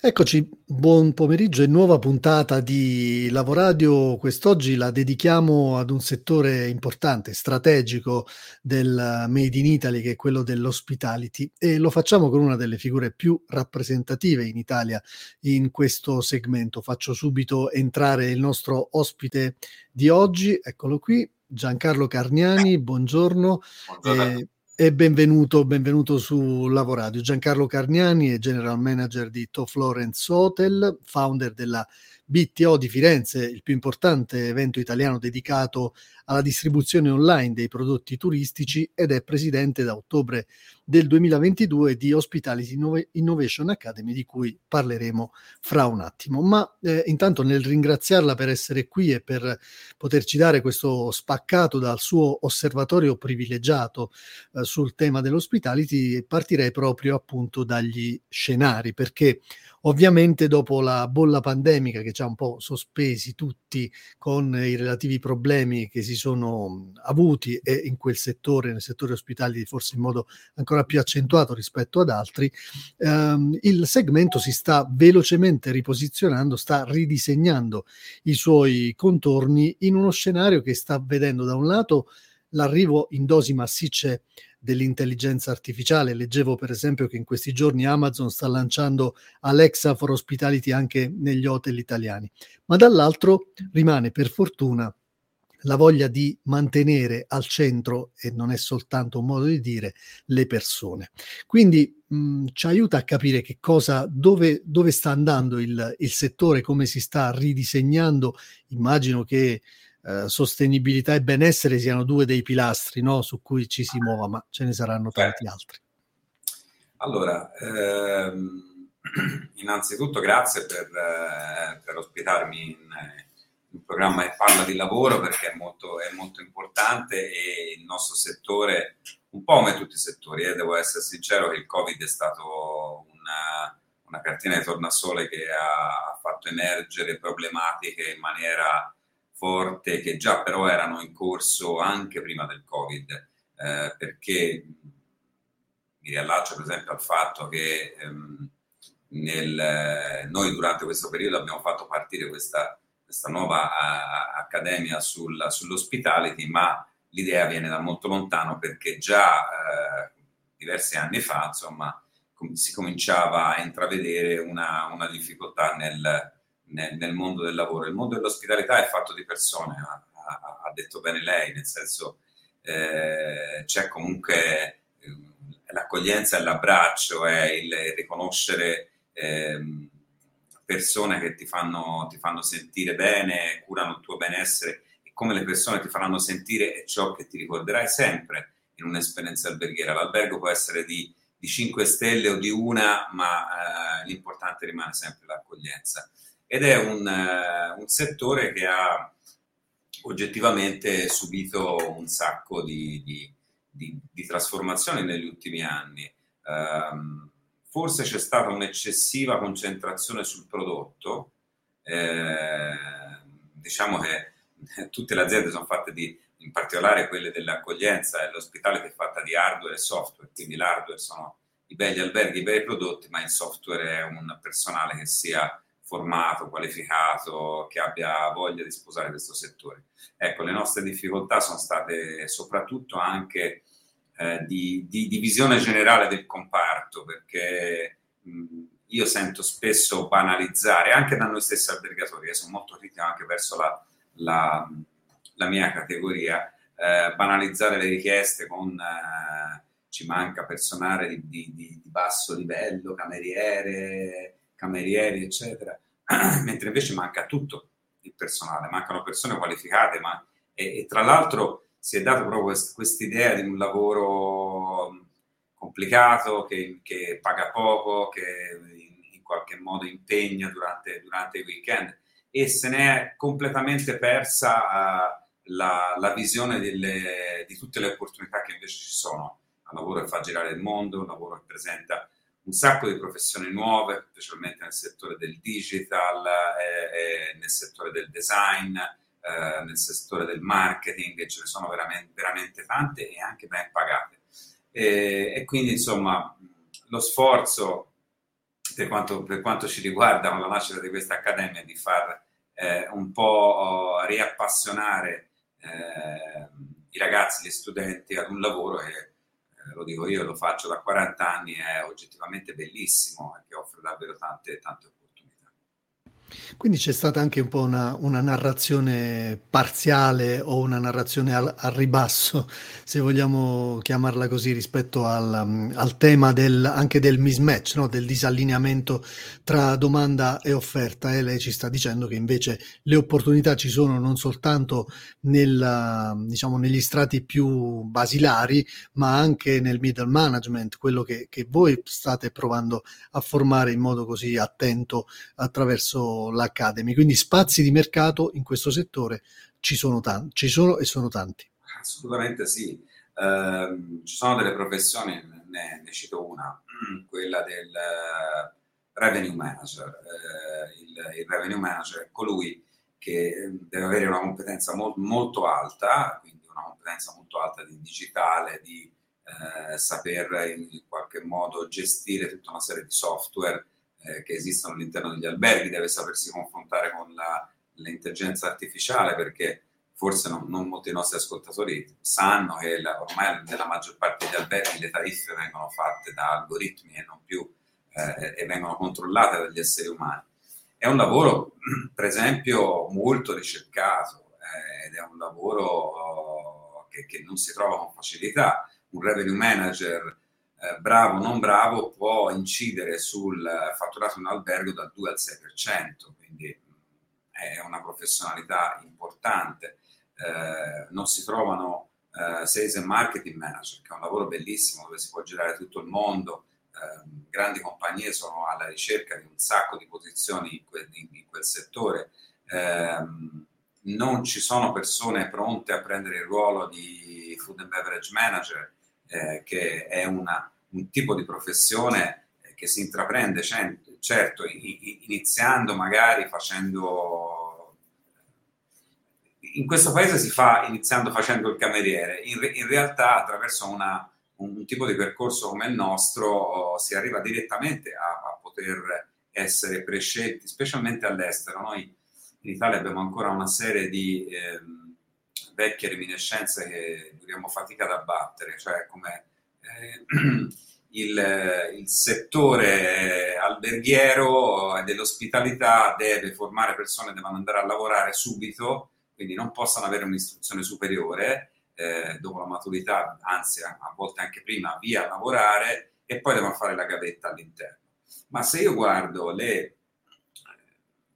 Eccoci, buon pomeriggio e nuova puntata di Lavoradio. Quest'oggi la dedichiamo ad un settore importante, strategico del Made in Italy, che è quello dell'hospitality, e lo facciamo con una delle figure più rappresentative in Italia in questo segmento. Faccio subito entrare il nostro ospite di oggi, eccolo qui, Giancarlo Carniani, buongiorno. buongiorno. Eh, e benvenuto, benvenuto su Lavoradio. Giancarlo Carniani è General Manager di To Florence Hotel, founder della BTO di Firenze, il più importante evento italiano dedicato alla distribuzione online dei prodotti turistici ed è presidente da ottobre del 2022 di Hospitality Innovation Academy di cui parleremo fra un attimo. Ma eh, intanto nel ringraziarla per essere qui e per poterci dare questo spaccato dal suo osservatorio privilegiato eh, sul tema dell'hospitality, partirei proprio appunto dagli scenari perché Ovviamente dopo la bolla pandemica che ci ha un po' sospesi tutti con i relativi problemi che si sono avuti e in quel settore, nel settore ospitali forse in modo ancora più accentuato rispetto ad altri, ehm, il segmento si sta velocemente riposizionando, sta ridisegnando i suoi contorni in uno scenario che sta vedendo da un lato l'arrivo in dosi massicce dell'intelligenza artificiale. Leggevo per esempio che in questi giorni Amazon sta lanciando Alexa for Hospitality anche negli hotel italiani, ma dall'altro rimane per fortuna la voglia di mantenere al centro, e non è soltanto un modo di dire, le persone. Quindi mh, ci aiuta a capire che cosa, dove, dove sta andando il, il settore, come si sta ridisegnando. Immagino che eh, sostenibilità e benessere siano due dei pilastri no, su cui ci si muova, ma ce ne saranno tanti Beh. altri. Allora, ehm, innanzitutto grazie per, eh, per ospitarmi in, in programma che parla di lavoro perché è molto, è molto, importante e il nostro settore, un po' come tutti i settori, eh, devo essere sincero che il Covid è stato una, una cartina di tornasole che ha fatto emergere problematiche in maniera forte che già però erano in corso anche prima del Covid, eh, perché mi riallaccio per esempio al fatto che ehm, nel, noi durante questo periodo abbiamo fatto partire questa, questa nuova a, accademia sul, sull'hospitality, ma l'idea viene da molto lontano perché già eh, diversi anni fa insomma, com- si cominciava a intravedere una, una difficoltà nel, nel, nel, mondo del lavoro. Il mondo dell'ospitalità è fatto di persone, ha, ha, detto bene lei, nel senso eh, c'è comunque eh, l'accoglienza e l'abbraccio, è il, riconoscere eh, persone che ti fanno, ti fanno sentire bene, curano il tuo benessere e come le persone ti faranno sentire è ciò che ti ricorderai sempre in un'esperienza alberghiera. L'albergo può essere di, di 5 stelle o di una, ma eh, l'importante rimane sempre l'accoglienza ed è un, uh, un settore che ha oggettivamente subito un sacco di, di, di, di trasformazioni negli ultimi anni. Um, forse c'è stata un'eccessiva concentrazione sul prodotto, eh, diciamo che tutte le aziende sono fatte di, in particolare quelle dell'accoglienza e l'ospitale che è fatta di hardware e software, quindi l'hardware sono i belli alberghi, i bei prodotti, ma il software è un personale che sia formato, qualificato, che abbia voglia di sposare questo settore. Ecco, le nostre difficoltà sono state soprattutto anche eh, di, di, di, visione generale del comparto, perché mh, io sento spesso banalizzare, anche da noi stessi albergatori, io sono molto critico anche verso la, la, la mia categoria, eh, banalizzare le richieste con... Eh, ci manca personale di, di, basso livello, cameriere, camerieri, eccetera, mentre invece manca tutto il personale, mancano persone qualificate, ma e, e tra l'altro si è dato proprio questa idea di un lavoro complicato, che, che paga poco, che in, in, qualche modo impegna durante, durante, i weekend e se ne è completamente persa uh, la, la, visione delle, di tutte le opportunità che invece ci sono. Un lavoro che fa girare il mondo, un lavoro che presenta un sacco di professioni nuove, specialmente nel settore del digital, e, e nel settore del design, eh, nel settore del marketing, ce ne sono veramente, veramente tante e anche ben pagate. E, e quindi insomma lo sforzo per quanto, per quanto, ci riguarda con la nascita di questa accademia è di far eh, un po' riappassionare eh, i ragazzi, gli studenti ad un lavoro che, eh, lo dico io, lo faccio da 40 anni, è oggettivamente bellissimo e che offre davvero tante, tante opportunità. Quindi c'è stata anche un po' una, una narrazione parziale o una narrazione al, al, ribasso, se vogliamo chiamarla così, rispetto al, um, al tema del, anche del mismatch, no? del disallineamento tra domanda e offerta. E lei ci sta dicendo che invece le opportunità ci sono non soltanto nel, diciamo, negli strati più basilari, ma anche nel middle management, quello che, che voi state provando a formare in modo così attento attraverso l'Academy, quindi spazi di mercato in questo settore ci sono, tanti, ci sono e sono tanti. Assolutamente sì, uh, ci sono delle professioni, ne, ne cito una, quella del uh, revenue manager. Uh, il, il, revenue manager è colui che deve avere una competenza mo- molto alta, quindi una competenza molto alta di digitale, di eh, saper in qualche modo gestire tutta una serie di software eh, che esistono all'interno degli alberghi, deve sapersi confrontare con la, l'intelligenza artificiale perché forse non, non, molti nostri ascoltatori sanno che la, ormai nella maggior parte degli alberghi le tariffe vengono fatte da algoritmi e non più eh, e vengono controllate dagli esseri umani. È un lavoro, per esempio, molto ricercato eh, ed è un lavoro oh, che, che, non si trova con facilità. Un revenue manager eh, bravo o non bravo può incidere sul fatturato di un albergo dal 2 al 6%, quindi è una professionalità importante. Eh, non si trovano eh, sales and marketing manager, che è un lavoro bellissimo dove si può girare tutto il mondo. Eh, grandi compagnie sono alla ricerca di un sacco di posizioni in quel, in, in quel settore. Non ci sono persone pronte a prendere il ruolo di food and beverage manager eh, che è una, un tipo di professione che si intraprende, certo, iniziando magari facendo... In questo paese si fa iniziando facendo il cameriere, in, in realtà attraverso una, un tipo di percorso come il nostro si arriva direttamente a, a poter essere prescelti, specialmente all'estero. Noi in Italia abbiamo ancora una serie di... Eh, vecchie reminiscenze che dobbiamo fatica ad abbattere, cioè come eh, il, il, settore alberghiero e dell'ospitalità deve formare persone, devono andare a lavorare subito, quindi non possono avere un'istruzione superiore eh, dopo la maturità, anzi a volte anche prima, via a lavorare e poi devono fare la gavetta all'interno. Ma se io guardo le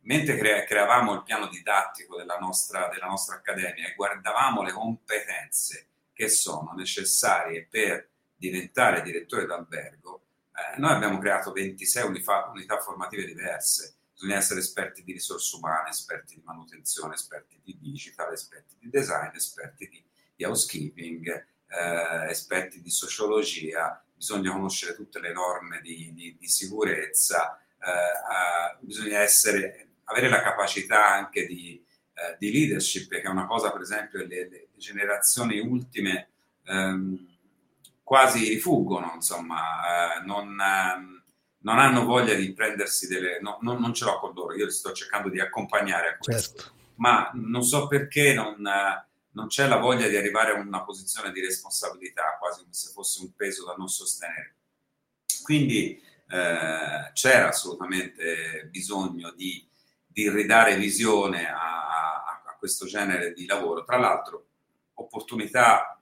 mentre cre- creavamo il piano didattico della nostra, della nostra accademia e guardavamo le competenze che sono necessarie per diventare direttore d'albergo, eh, noi abbiamo creato 26 unità, unità formative diverse. Bisogna essere esperti di risorse umane, esperti di manutenzione, esperti di digital, esperti di design, esperti di, di housekeeping, eh, esperti di sociologia, bisogna conoscere tutte le norme di, di, di sicurezza, eh, bisogna essere avere la capacità anche di, eh, di, leadership, che è una cosa, per esempio, le, le generazioni ultime ehm, quasi rifuggono, insomma, eh, non, eh, non, hanno voglia di prendersi delle... No, non, non, ce l'ho con loro, io sto cercando di accompagnare a questo, certo. ma non so perché non, eh, non c'è la voglia di arrivare a una posizione di responsabilità, quasi come se fosse un peso da non sostenere. Quindi eh, c'era assolutamente bisogno di di ridare visione a, a, a questo genere di lavoro. Tra l'altro, opportunità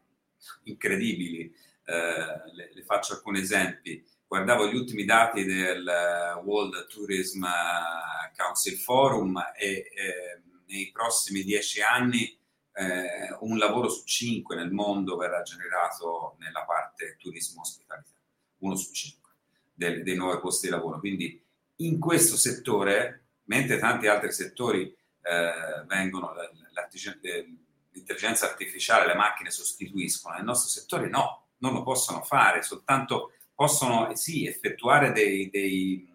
incredibili, eh, le, le, faccio alcuni esempi. Guardavo gli ultimi dati del World Tourism Council Forum e eh, nei prossimi dieci anni eh, un lavoro su cinque nel mondo verrà generato nella parte turismo ospitalità, uno su cinque dei, dei nuovi posti di lavoro. Quindi in questo settore mentre tanti altri settori eh, vengono, l'intelligenza artificiale, le macchine sostituiscono, nel nostro settore no, non lo possono fare, soltanto possono sì effettuare dei, dei,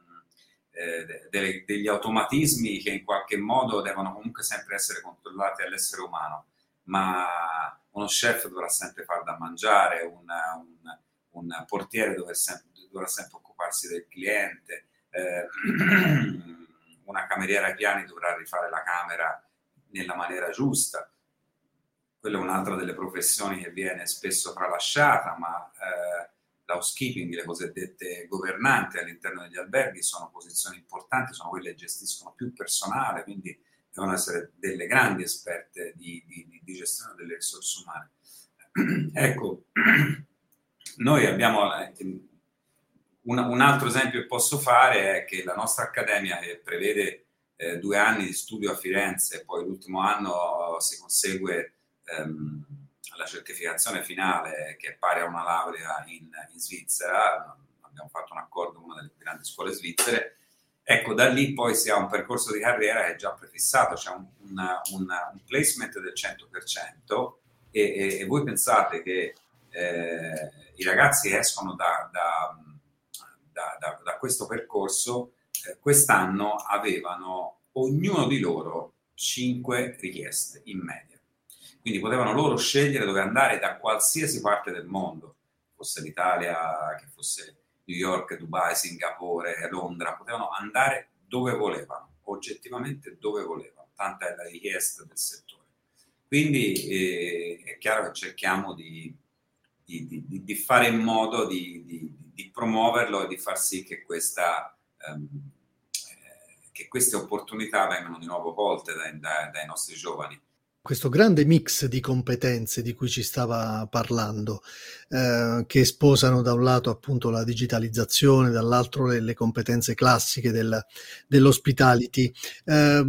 eh, dei, degli automatismi che in qualche modo devono comunque sempre essere controllati all'essere umano, ma uno chef dovrà sempre far da mangiare, una, un, un, portiere dovrà sempre, dovrà sempre, occuparsi del cliente, eh, una cameriera ai piani dovrà rifare la camera nella maniera giusta. Quella è un'altra delle professioni che viene spesso tralasciata, ma eh, l'housekeeping, le cosiddette governanti all'interno degli alberghi sono posizioni importanti, sono quelle che gestiscono più personale, quindi devono essere delle grandi esperte di, di, di gestione delle risorse umane. ecco, noi abbiamo un, un, altro esempio che posso fare è che la nostra accademia che prevede eh, due anni di studio a Firenze poi l'ultimo anno si consegue ehm, la certificazione finale che è pari a una laurea in, in Svizzera, abbiamo fatto un accordo con una delle grandi scuole svizzere, ecco da lì poi si ha un percorso di carriera che è già prefissato, c'è un, una, un placement del 100% e, e, e voi pensate che eh, i ragazzi escono da, da, questo percorso, eh, quest'anno avevano ognuno di loro 5 richieste in media quindi potevano loro scegliere dove andare da qualsiasi parte del mondo, fosse l'Italia, che fosse New York, Dubai, Singapore, Londra, potevano andare dove volevano, oggettivamente dove volevano, tanta è la richiesta del settore. Quindi eh, è chiaro che cerchiamo di, di, di, di fare in modo di, promuoverlo e di far sì che, questa, ehm, eh, che queste opportunità vengano di nuovo colte dai, dai, dai nostri giovani. Questo grande mix di competenze di cui ci stava parlando, eh, che sposano da un lato appunto la digitalizzazione, dall'altro le, le competenze classiche del, dell'hospitality, eh,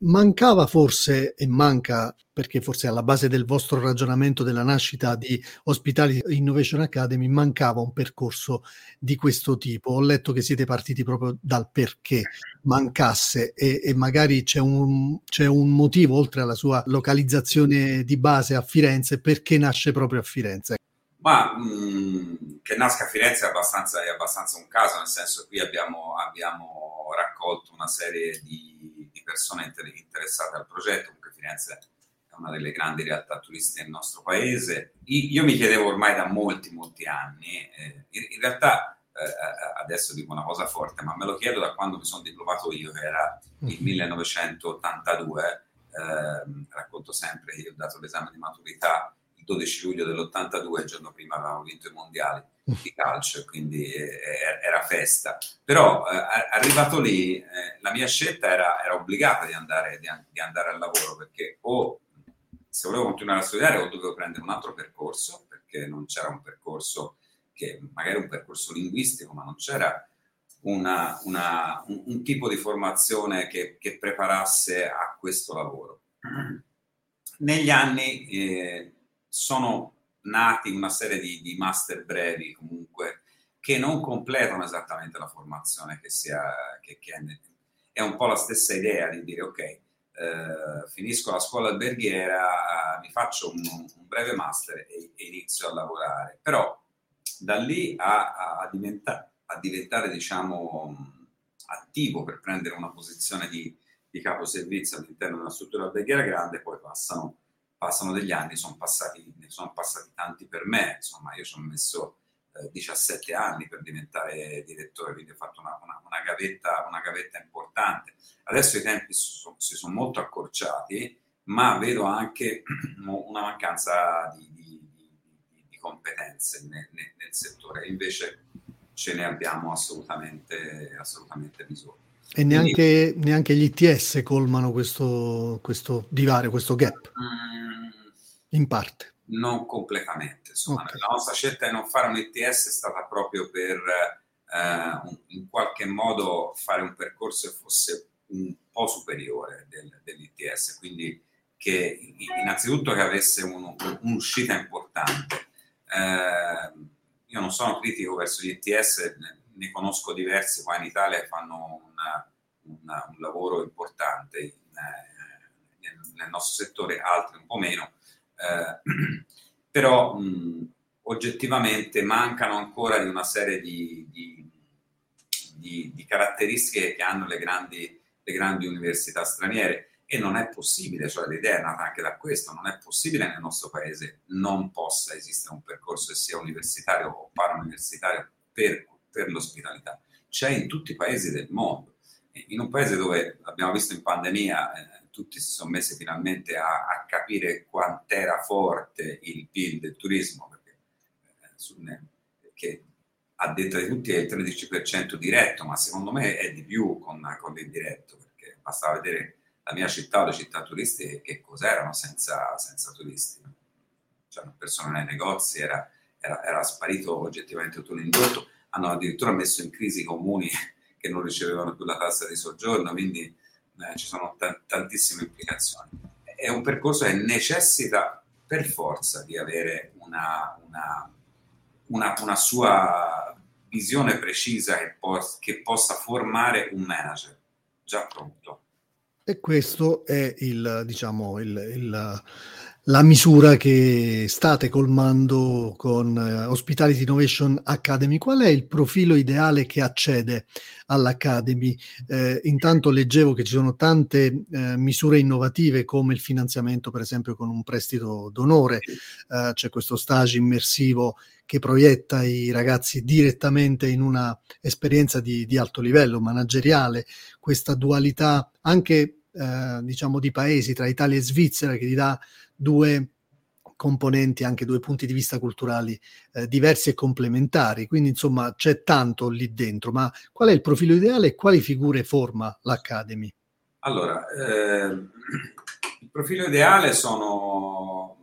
mancava forse e manca perché forse alla base del vostro ragionamento della nascita di Hospitality Innovation Academy mancava un percorso di questo tipo. Ho letto che siete partiti proprio dal perché mancasse e, e magari c'è un, c'è un, motivo, oltre alla sua localizzazione di base a Firenze, perché nasce proprio a Firenze. Ma mh, mm, che nasca a Firenze è abbastanza, è abbastanza, un caso, nel senso che qui abbiamo, abbiamo raccolto una serie di, di persone interessate al progetto, comunque Firenze è una delle grandi realtà turistiche del nostro paese. Io mi chiedevo ormai da molti, molti anni, eh, in, realtà eh, adesso dico una cosa forte, ma me lo chiedo da quando mi sono diplomato io, che era il 1982, eh, racconto sempre che io ho dato l'esame di maturità il 12 luglio dell'82, il giorno prima avevamo vinto i mondiali di calcio, quindi eh, era festa. Però eh, arrivato lì, eh, la mia scelta era, era obbligata di andare, di, di andare, al lavoro perché o se volevo continuare a studiare o dovevo prendere un altro percorso, perché non c'era un percorso che magari un percorso linguistico, ma non c'era una, una, un, un, tipo di formazione che, che, preparasse a questo lavoro. Negli anni eh, sono nati una serie di, di, master brevi comunque che non completano esattamente la formazione che, sia, che, che è, è un po' la stessa idea di dire ok, eh, finisco la scuola alberghiera, mi faccio un, un breve master e, e, inizio a lavorare. Però da lì a, a, diventa, a diventare, diciamo, attivo per prendere una posizione di, di capo servizio all'interno di una struttura alberghiera grande, poi passano, passano degli anni, sono passati, ne sono passati tanti per me, insomma io ci ho messo 17 anni per diventare direttore, quindi ho fatto una, una, una, gavetta, una gavetta, importante. Adesso i tempi sono, si sono molto accorciati, ma vedo anche una mancanza di, di, di, di competenze nel, nel, nel, settore, invece ce ne abbiamo assolutamente, assolutamente bisogno. E neanche, Quindi, neanche, gli ITS colmano questo, questo divario, questo gap? Mm, in parte non completamente. Insomma, okay. La nostra scelta di non fare un ETS è stata proprio per eh, un, in qualche modo fare un percorso che fosse un po' superiore del, dell'ITS, quindi che innanzitutto che avesse un, un'uscita importante. Eh, io non sono critico verso gli ETS, ne conosco diversi qua in Italia che fanno una, una, un lavoro importante in, eh, nel, nel nostro settore, altri un po' meno eh, però mh, oggettivamente mancano ancora di una serie di, di, di, di caratteristiche che hanno le grandi, le grandi università straniere e non è possibile, cioè l'idea è nata anche da questo, non è possibile nel nostro paese non possa esistere un percorso che sia universitario o parauniversitario per, per l'ospitalità. C'è in tutti i paesi del mondo. In un paese dove, abbiamo visto in pandemia, eh, tutti si sono messi finalmente a, a capire quant'era forte il PIL del turismo, perché, eh, che a detta di tutti è il 13% diretto, ma secondo me è di più con, con l'indiretto, perché basta vedere la mia città o le città turistiche che cos'erano senza, senza turisti. C'erano persone nei negozi, era, era, era sparito oggettivamente tutto l'indotto, hanno addirittura messo in crisi i comuni che non ricevevano più la tassa di soggiorno, quindi eh, ci sono t- tantissime implicazioni. È un percorso che necessita per forza di avere una, una, una, una sua visione precisa che, po- che possa formare un manager già pronto. E questo è il, diciamo, il, il, la misura che state colmando con uh, Hospitality Innovation Academy. Qual è il profilo ideale che accede all'Academy? Eh, intanto leggevo che ci sono tante eh, misure innovative come il finanziamento, per esempio, con un prestito d'onore, eh, c'è questo stage immersivo che proietta i ragazzi direttamente in una esperienza di, di alto livello manageriale, questa dualità anche eh, diciamo di paesi tra Italia e Svizzera che gli dà due componenti, anche due punti di vista culturali eh, diversi e complementari. Quindi, insomma, c'è tanto lì dentro. Ma qual è il profilo ideale e quali figure forma l'Academy? Allora, eh, il profilo ideale sono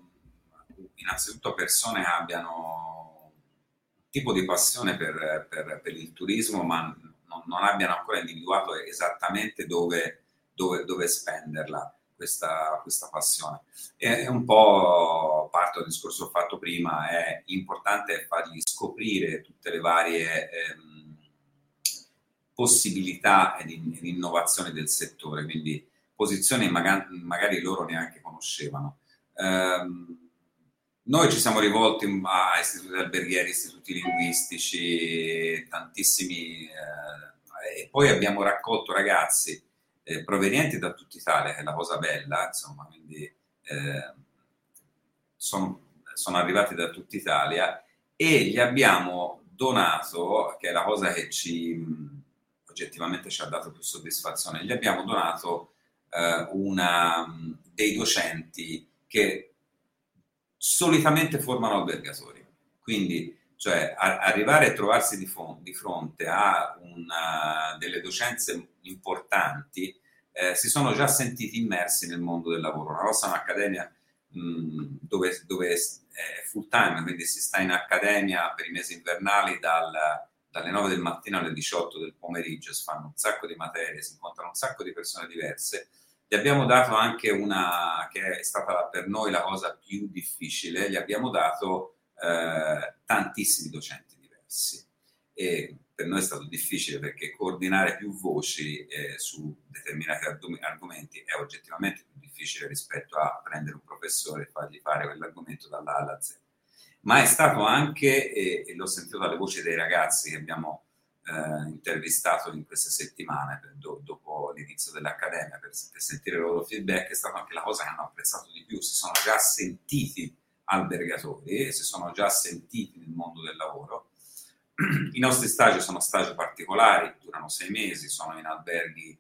innanzitutto persone che abbiano un tipo di passione per, per, per il turismo, ma non, non, abbiano ancora individuato esattamente dove, dove, dove spenderla questa, questa passione. E un po' parte del discorso fatto prima, è importante fargli scoprire tutte le varie ehm, possibilità di, di, innovazione del settore, quindi posizioni magari, magari loro neanche conoscevano. Um, noi ci siamo rivolti a istituti alberghieri, istituti linguistici, tantissimi, eh, e poi abbiamo raccolto ragazzi eh, provenienti da tutta Italia, che è la cosa bella, insomma, quindi eh, sono, sono arrivati da tutta Italia e gli abbiamo donato, che è la cosa che ci oggettivamente ci ha dato più soddisfazione, gli abbiamo donato eh, una, dei docenti che solitamente formano albergatori. Quindi, cioè, a, arrivare a trovarsi di, fon- di fronte a una, delle docenze importanti eh, si sono già sentiti immersi nel mondo del lavoro. La nostra è un'accademia mh, dove, dove, è full time, quindi si sta in accademia per i mesi invernali dal, dalle 9 del mattino alle 18 del pomeriggio, si fanno un sacco di materie, si incontrano un sacco di persone diverse. Gli abbiamo dato anche una, che è stata per noi la cosa più difficile, gli abbiamo dato eh, tantissimi docenti diversi. E per noi è stato difficile perché coordinare più voci eh, su determinati argomenti è oggettivamente più difficile rispetto a prendere un professore e fargli fare quell'argomento dalla A alla Z. Ma è stato anche, e, e l'ho sentito dalle voci dei ragazzi che abbiamo eh, intervistato in queste settimane per, do, dopo l'inizio dell'accademia per, per sentire il loro feedback, è stata anche la cosa che hanno apprezzato di più, si sono già sentiti albergatori, si sono già sentiti nel mondo del lavoro I nostri stage sono stage particolari, durano sei mesi, sono in alberghi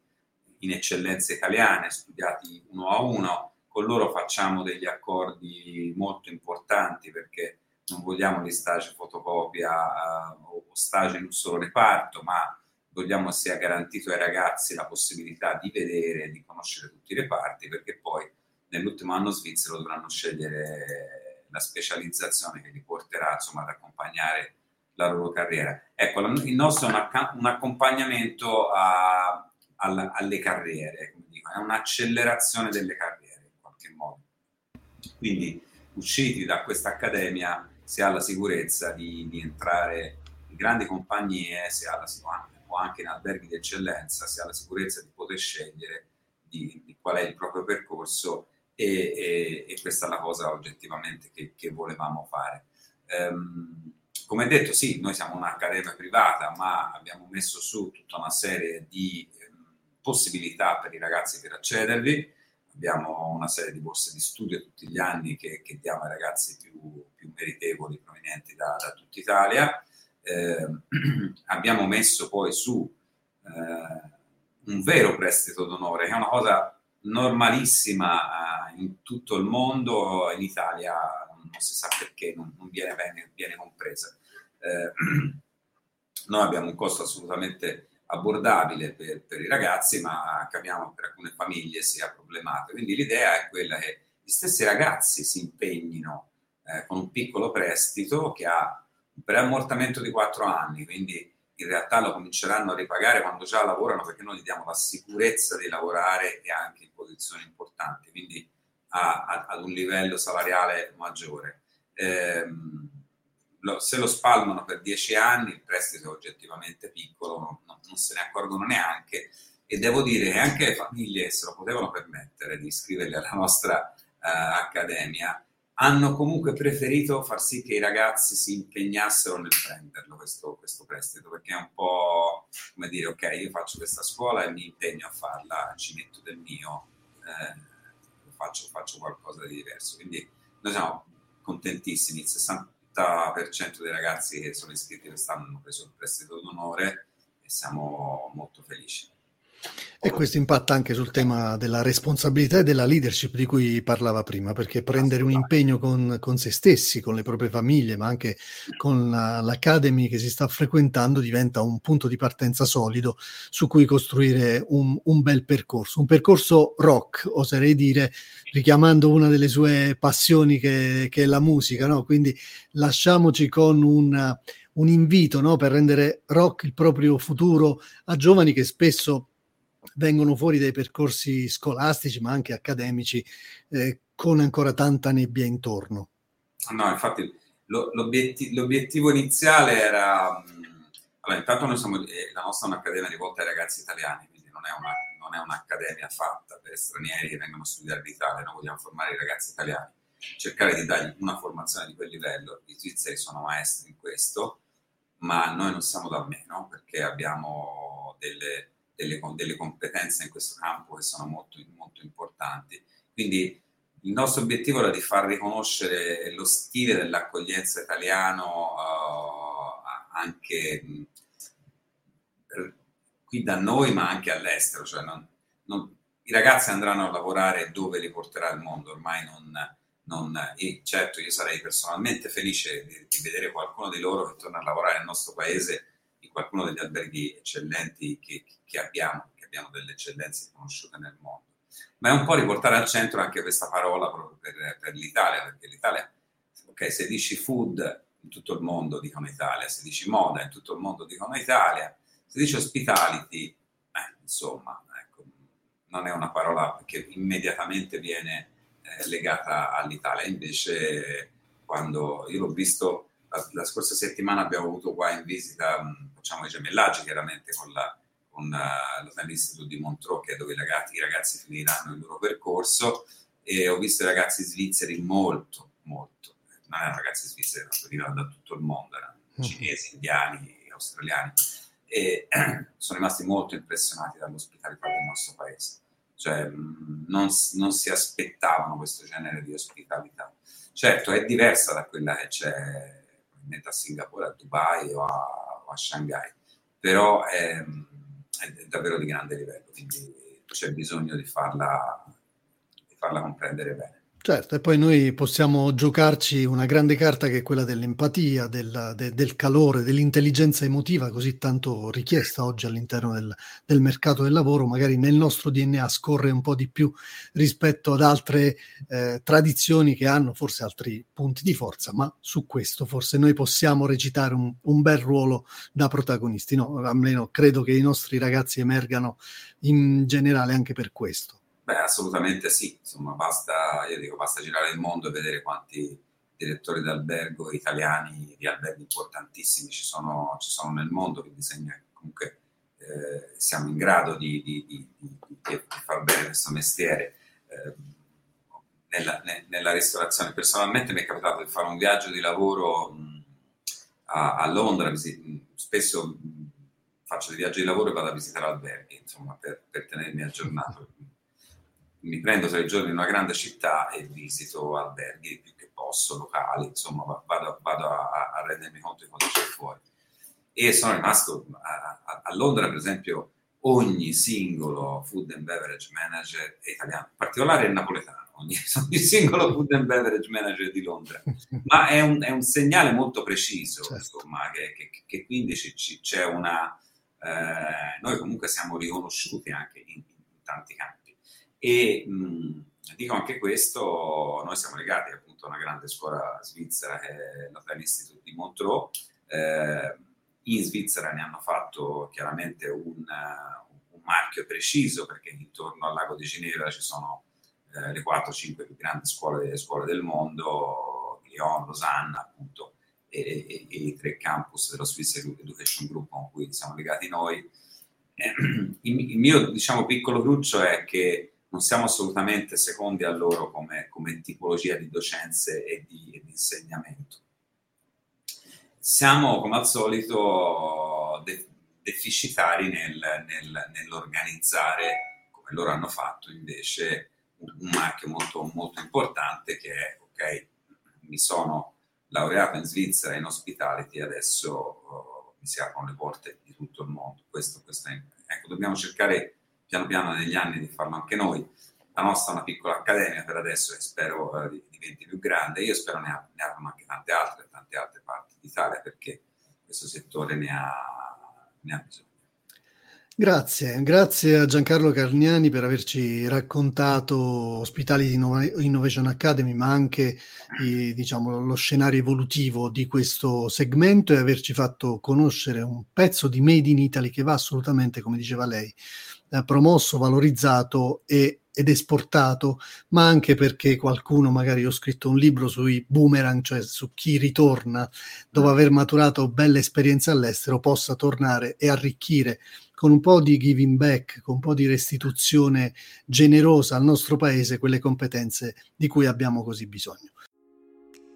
in eccellenze italiane, studiati uno a uno. Con loro facciamo degli accordi molto importanti perché non vogliamo gli stage fotocopia uh, o stage in un solo reparto, ma vogliamo sia garantito ai ragazzi la possibilità di vedere e di conoscere tutti i reparti, perché poi nell'ultimo anno svizzero dovranno scegliere la specializzazione che li porterà insomma, ad accompagnare la loro carriera. Ecco, il nostro è un, accompagnamento a, a, alle carriere, è un'accelerazione delle carriere in qualche modo. Quindi usciti da questa accademia si ha la sicurezza di, di entrare in grandi compagnie, si ha la, o anche in alberghi di eccellenza, si ha la sicurezza di poter scegliere di, di qual è il proprio percorso e, e, e, questa è la cosa oggettivamente che, che volevamo fare. Ehm, come detto, sì, noi siamo un'accademia privata, ma abbiamo messo su tutta una serie di ehm, possibilità per i ragazzi per accedervi. Abbiamo una serie di borse di studio tutti gli anni che, che diamo ai ragazzi più, più meritevoli provenienti da, da tutta Italia. Eh, abbiamo messo poi su eh, un vero prestito d'onore, che è una cosa normalissima eh, in tutto il mondo, in Italia non si sa perché non, non viene, bene, viene compresa. Eh, noi abbiamo un costo assolutamente abbordabile per, per, i ragazzi, ma capiamo che per alcune famiglie sia problematico. Quindi l'idea è quella che gli stessi ragazzi si impegnino eh, con un piccolo prestito che ha un preammortamento di 4 anni, quindi in realtà lo cominceranno a ripagare quando già lavorano perché noi gli diamo la sicurezza di lavorare e anche in posizioni importanti, quindi a, a, ad un livello salariale maggiore. Eh, lo, se lo spalmano per dieci anni, il prestito è oggettivamente piccolo, non, non, non se ne accorgono neanche e devo dire che anche le famiglie se lo potevano permettere di iscriverli alla nostra uh, accademia hanno comunque preferito far sì che i ragazzi si impegnassero nel prenderlo questo, questo, prestito, perché è un po' come dire, ok, io faccio questa scuola e mi impegno a farla, ci metto del mio, eh, faccio, faccio, qualcosa di diverso. Quindi noi siamo contentissimi, il 60% dei ragazzi che sono iscritti quest'anno hanno preso il prestito d'onore e siamo molto felici. E questo impatta anche sul tema della responsabilità e della leadership di cui parlava prima, perché prendere un impegno con, con se stessi, con le proprie famiglie, ma anche con la, l'Academy che si sta frequentando diventa un punto di partenza solido su cui costruire un, un bel percorso, un percorso rock, oserei dire, richiamando una delle sue passioni che, che è la musica, no? quindi lasciamoci con un, un invito no? per rendere rock il proprio futuro a giovani che spesso vengono fuori dai percorsi scolastici ma anche accademici eh, con ancora tanta nebbia intorno. No, infatti lo, l'obiettivo, l'obiettivo iniziale era... Allora, intanto noi siamo, eh, la nostra è un'accademia rivolta ai ragazzi italiani, quindi non è, una, non è un'accademia fatta per stranieri che vengono a studiare l'Italia, noi vogliamo formare i ragazzi italiani, cercare di dargli una formazione di quel livello. I svizzeri sono maestri in questo, ma noi non siamo da meno perché abbiamo delle delle, delle, competenze in questo campo che sono molto, molto importanti. Quindi il nostro obiettivo era di far riconoscere lo stile dell'accoglienza italiano uh, anche mh, qui da noi, ma anche all'estero. Cioè non, non, I ragazzi andranno a lavorare dove li porterà il mondo, ormai non, non, certo io sarei personalmente felice di, di, vedere qualcuno di loro che torna a lavorare nel nostro paese in qualcuno degli alberghi eccellenti che, che abbiamo, che abbiamo delle eccellenze conosciute nel mondo. Ma è un po' riportare al centro anche questa parola proprio per, per l'Italia, perché l'Italia, ok, se dici food in tutto il mondo dicono Italia, se dici moda in tutto il mondo dicono Italia, se dici hospitality, eh, insomma, ecco, non è una parola che immediatamente viene eh, legata all'Italia. Invece, quando io l'ho visto la, la, scorsa settimana abbiamo avuto qua in visita, mh, facciamo i gemellaggi chiaramente con, la, con l'Hotel Institute di Montreux, che è dove i ragazzi, i ragazzi finiranno il loro percorso, e ho visto i ragazzi svizzeri molto, molto, non erano ragazzi svizzeri, venivano da tutto il mondo, erano mm. cinesi, indiani, australiani, e sono rimasti molto impressionati dall'ospitalità del nostro paese. Cioè, mh, non, non si aspettavano questo genere di ospitalità. Certo, è diversa da quella che c'è probabilmente a Singapore, a Dubai o a, o a Shanghai, però è, è, davvero di grande livello, quindi c'è bisogno di farla, di farla comprendere bene. Certo, e poi noi possiamo giocarci una grande carta che è quella dell'empatia, del, de, del calore, dell'intelligenza emotiva così tanto richiesta oggi all'interno del, del, mercato del lavoro, magari nel nostro DNA scorre un po' di più rispetto ad altre eh, tradizioni che hanno forse altri punti di forza, ma su questo forse noi possiamo recitare un, un bel ruolo da protagonisti, no? almeno credo che i nostri ragazzi emergano in generale anche per questo. Beh, assolutamente sì, insomma, basta, io dico, basta girare il mondo e vedere quanti direttori d'albergo italiani di alberghi importantissimi ci sono, ci sono nel mondo, che comunque eh, siamo in grado di, di, di, di, far bene questo mestiere. Eh, nella, nella, ristorazione. Personalmente mi è capitato di fare un viaggio di lavoro mh, a, a, Londra, spesso mh, faccio dei viaggi di lavoro e vado a visitare alberghi, insomma, per, per tenermi aggiornato. Mi prendo tre giorni in una grande città e visito alberghi più che posso, locali, insomma, vado, vado a, a, rendermi conto di cosa c'è fuori. E sono rimasto a, a Londra, per esempio, ogni singolo food and beverage manager è italiano, in particolare è napoletano, ogni, ogni, singolo food and beverage manager di Londra, ma è un, è un segnale molto preciso, certo. insomma, che, che, che quindi c'è una... Eh, noi comunque siamo riconosciuti anche in, in tanti campi e mh, dico anche questo, noi siamo legati appunto a una grande scuola svizzera che è l'Hotel Institute di Montreux, eh, in Svizzera ne hanno fatto chiaramente un, un marchio preciso perché intorno al lago di Ginevra ci sono eh, le 4-5 più grandi scuole, scuole, del mondo, Lyon, Losanna appunto, e, e, e, i tre campus dello Swiss Education Group con cui siamo legati noi. Eh, il, il, mio diciamo, piccolo cruccio è che non siamo assolutamente secondi a loro come, come tipologia di docenze e di, e di insegnamento siamo come al solito de- deficitari nel, nel, nell'organizzare, come loro hanno fatto invece, un, marchio molto, molto importante che è, ok, mi sono laureato in Svizzera in hospitality, adesso oh, mi si aprono le porte di tutto il mondo. Questo, questo è, ecco, dobbiamo cercare piano piano negli anni di farlo anche noi. La nostra è una piccola accademia per adesso e spero eh, diventi più grande. Io spero ne, ne abbiano anche tante altre, tante altre parti d'Italia perché questo settore ne ha, ne ha bisogno. Grazie, grazie a Giancarlo Carniani per averci raccontato Ospitali Innovation Academy, ma anche eh, diciamo, lo scenario evolutivo di questo segmento e averci fatto conoscere un pezzo di Made in Italy che va assolutamente, come diceva lei, eh, promosso, valorizzato e ed esportato, ma anche perché qualcuno, magari ho scritto un libro sui boomerang, cioè su chi ritorna dopo mm. aver maturato belle esperienze all'estero, possa tornare e arricchire con un po' di giving back, con un po' di restituzione generosa al nostro paese quelle competenze di cui abbiamo così bisogno.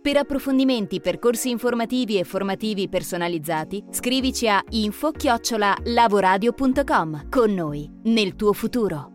Per approfondimenti, percorsi informativi e formativi personalizzati, scrivici a info-lavoradio.com con noi, nel tuo futuro.